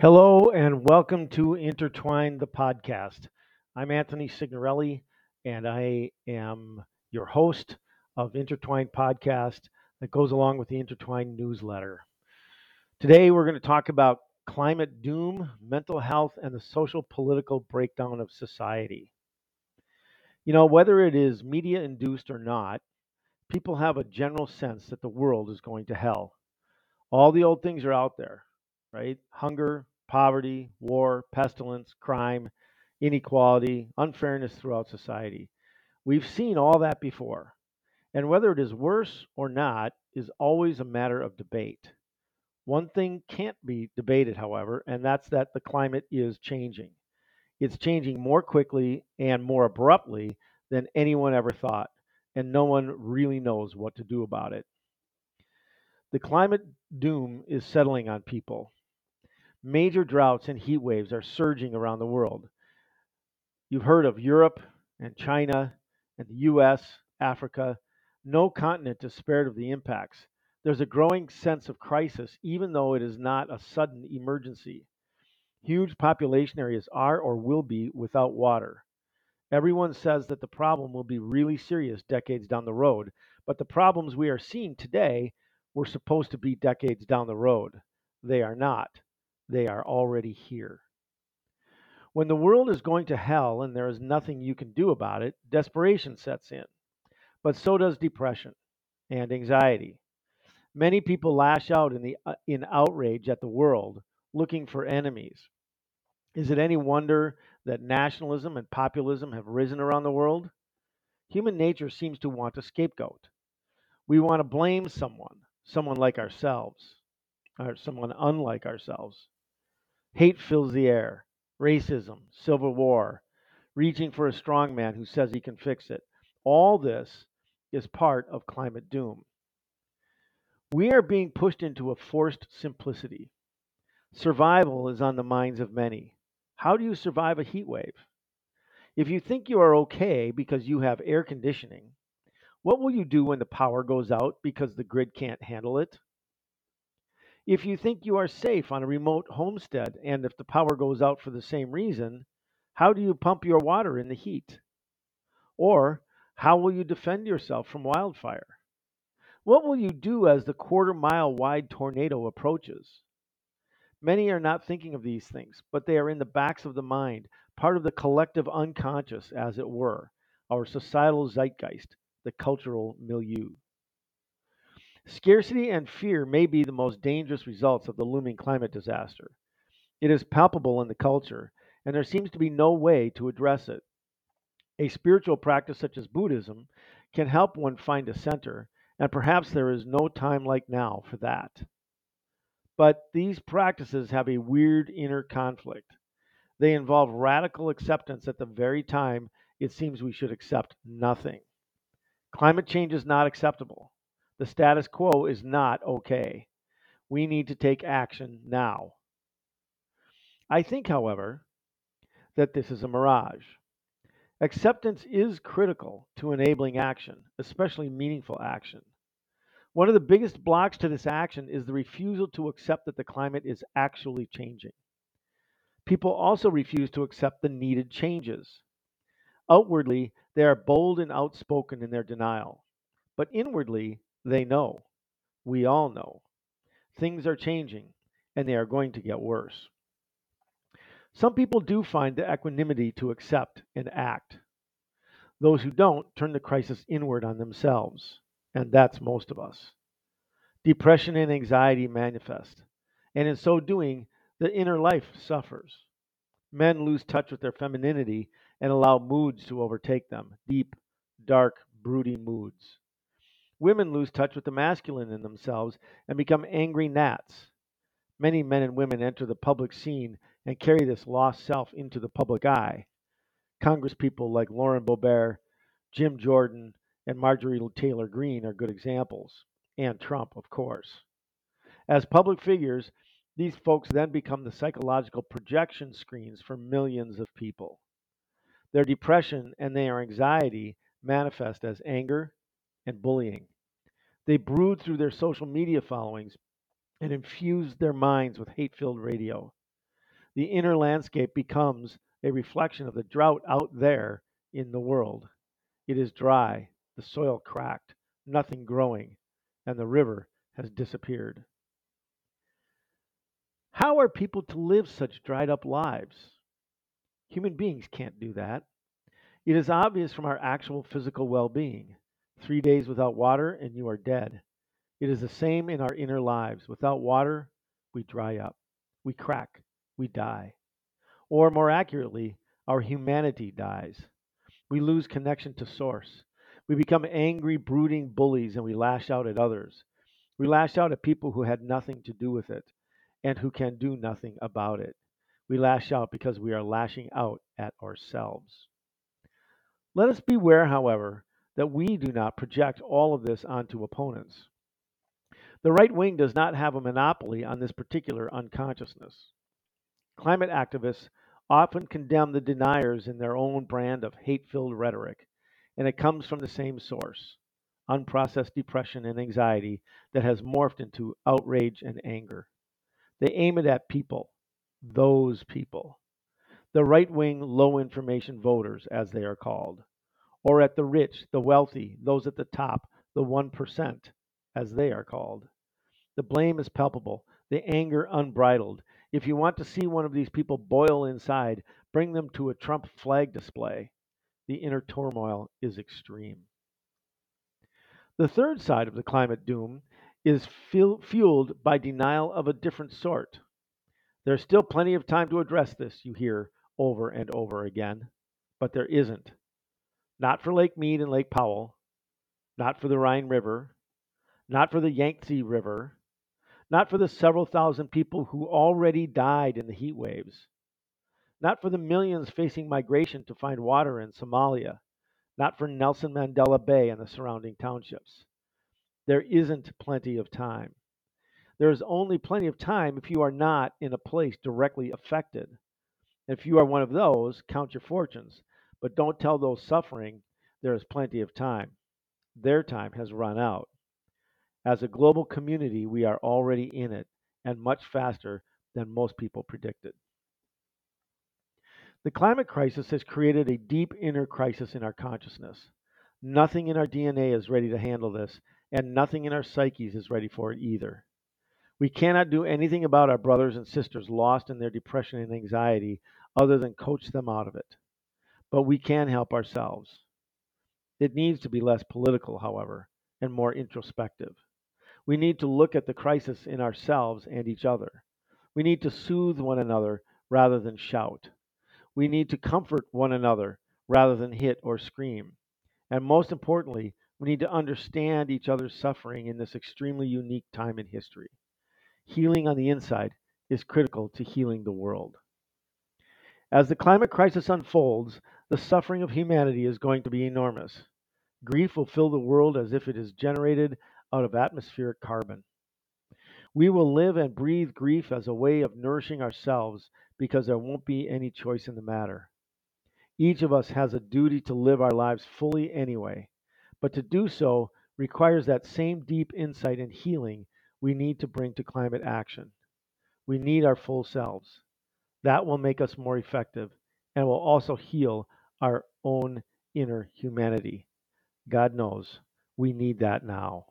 Hello and welcome to Intertwine the podcast. I'm Anthony Signorelli and I am your host of Intertwine podcast that goes along with the Intertwine newsletter. Today we're going to talk about climate doom, mental health, and the social political breakdown of society. You know, whether it is media induced or not, people have a general sense that the world is going to hell. All the old things are out there, right? Hunger, poverty, war, pestilence, crime, inequality, unfairness throughout society. We've seen all that before. And whether it is worse or not is always a matter of debate. One thing can't be debated, however, and that's that the climate is changing. It's changing more quickly and more abruptly than anyone ever thought, and no one really knows what to do about it. The climate doom is settling on people. Major droughts and heat waves are surging around the world. You've heard of Europe and China and the US, Africa. No continent is spared of the impacts. There's a growing sense of crisis, even though it is not a sudden emergency. Huge population areas are or will be without water. Everyone says that the problem will be really serious decades down the road, but the problems we are seeing today were supposed to be decades down the road. They are not. They are already here. When the world is going to hell and there is nothing you can do about it, desperation sets in. But so does depression and anxiety. Many people lash out in, the, uh, in outrage at the world, looking for enemies. Is it any wonder that nationalism and populism have risen around the world? Human nature seems to want a scapegoat. We want to blame someone, someone like ourselves, or someone unlike ourselves. Hate fills the air. Racism, civil war, reaching for a strong man who says he can fix it. All this is part of climate doom. We are being pushed into a forced simplicity. Survival is on the minds of many. How do you survive a heat wave? If you think you are okay because you have air conditioning, what will you do when the power goes out because the grid can't handle it? If you think you are safe on a remote homestead and if the power goes out for the same reason, how do you pump your water in the heat? Or how will you defend yourself from wildfire? What will you do as the quarter mile wide tornado approaches? Many are not thinking of these things, but they are in the backs of the mind, part of the collective unconscious, as it were, our societal zeitgeist, the cultural milieu. Scarcity and fear may be the most dangerous results of the looming climate disaster. It is palpable in the culture, and there seems to be no way to address it. A spiritual practice such as Buddhism can help one find a center, and perhaps there is no time like now for that. But these practices have a weird inner conflict. They involve radical acceptance at the very time it seems we should accept nothing. Climate change is not acceptable. The status quo is not okay. We need to take action now. I think, however, that this is a mirage. Acceptance is critical to enabling action, especially meaningful action. One of the biggest blocks to this action is the refusal to accept that the climate is actually changing. People also refuse to accept the needed changes. Outwardly, they are bold and outspoken in their denial, but inwardly, they know. We all know. Things are changing, and they are going to get worse. Some people do find the equanimity to accept and act. Those who don't turn the crisis inward on themselves, and that's most of us. Depression and anxiety manifest, and in so doing, the inner life suffers. Men lose touch with their femininity and allow moods to overtake them deep, dark, brooding moods. Women lose touch with the masculine in themselves and become angry gnats. Many men and women enter the public scene and carry this lost self into the public eye. Congresspeople like Lauren Boebert, Jim Jordan, and Marjorie Taylor Greene are good examples, and Trump, of course. As public figures, these folks then become the psychological projection screens for millions of people. Their depression and their anxiety manifest as anger and bullying. They brood through their social media followings and infuse their minds with hate filled radio. the inner landscape becomes a reflection of the drought out there in the world. It is dry, the soil cracked, nothing growing, and the river has disappeared. How are people to live such dried up lives? Human beings can't do that. It is obvious from our actual physical well being. Three days without water, and you are dead. It is the same in our inner lives. Without water, we dry up, we crack, we die. Or more accurately, our humanity dies. We lose connection to source. We become angry, brooding bullies, and we lash out at others. We lash out at people who had nothing to do with it and who can do nothing about it. We lash out because we are lashing out at ourselves. Let us beware, however, that we do not project all of this onto opponents. The right wing does not have a monopoly on this particular unconsciousness. Climate activists often condemn the deniers in their own brand of hate filled rhetoric, and it comes from the same source unprocessed depression and anxiety that has morphed into outrage and anger. They aim it at people, those people, the right wing, low information voters, as they are called, or at the rich, the wealthy, those at the top, the 1%, as they are called. The blame is palpable, the anger unbridled. If you want to see one of these people boil inside, bring them to a Trump flag display. The inner turmoil is extreme. The third side of the climate doom is fueled by denial of a different sort. There's still plenty of time to address this, you hear over and over again, but there isn't. Not for Lake Mead and Lake Powell, not for the Rhine River, not for the Yangtze River, not for the several thousand people who already died in the heat waves, not for the millions facing migration to find water in Somalia, not for Nelson Mandela Bay and the surrounding townships. There isn't plenty of time. There is only plenty of time if you are not in a place directly affected. If you are one of those, count your fortunes, but don't tell those suffering there is plenty of time. Their time has run out. As a global community, we are already in it, and much faster than most people predicted. The climate crisis has created a deep inner crisis in our consciousness. Nothing in our DNA is ready to handle this, and nothing in our psyches is ready for it either. We cannot do anything about our brothers and sisters lost in their depression and anxiety other than coach them out of it. But we can help ourselves. It needs to be less political, however, and more introspective. We need to look at the crisis in ourselves and each other. We need to soothe one another rather than shout. We need to comfort one another rather than hit or scream. And most importantly, we need to understand each other's suffering in this extremely unique time in history. Healing on the inside is critical to healing the world. As the climate crisis unfolds, the suffering of humanity is going to be enormous. Grief will fill the world as if it is generated out of atmospheric carbon. We will live and breathe grief as a way of nourishing ourselves because there won't be any choice in the matter. Each of us has a duty to live our lives fully anyway, but to do so requires that same deep insight and healing we need to bring to climate action. We need our full selves. That will make us more effective and will also heal our own inner humanity. God knows we need that now.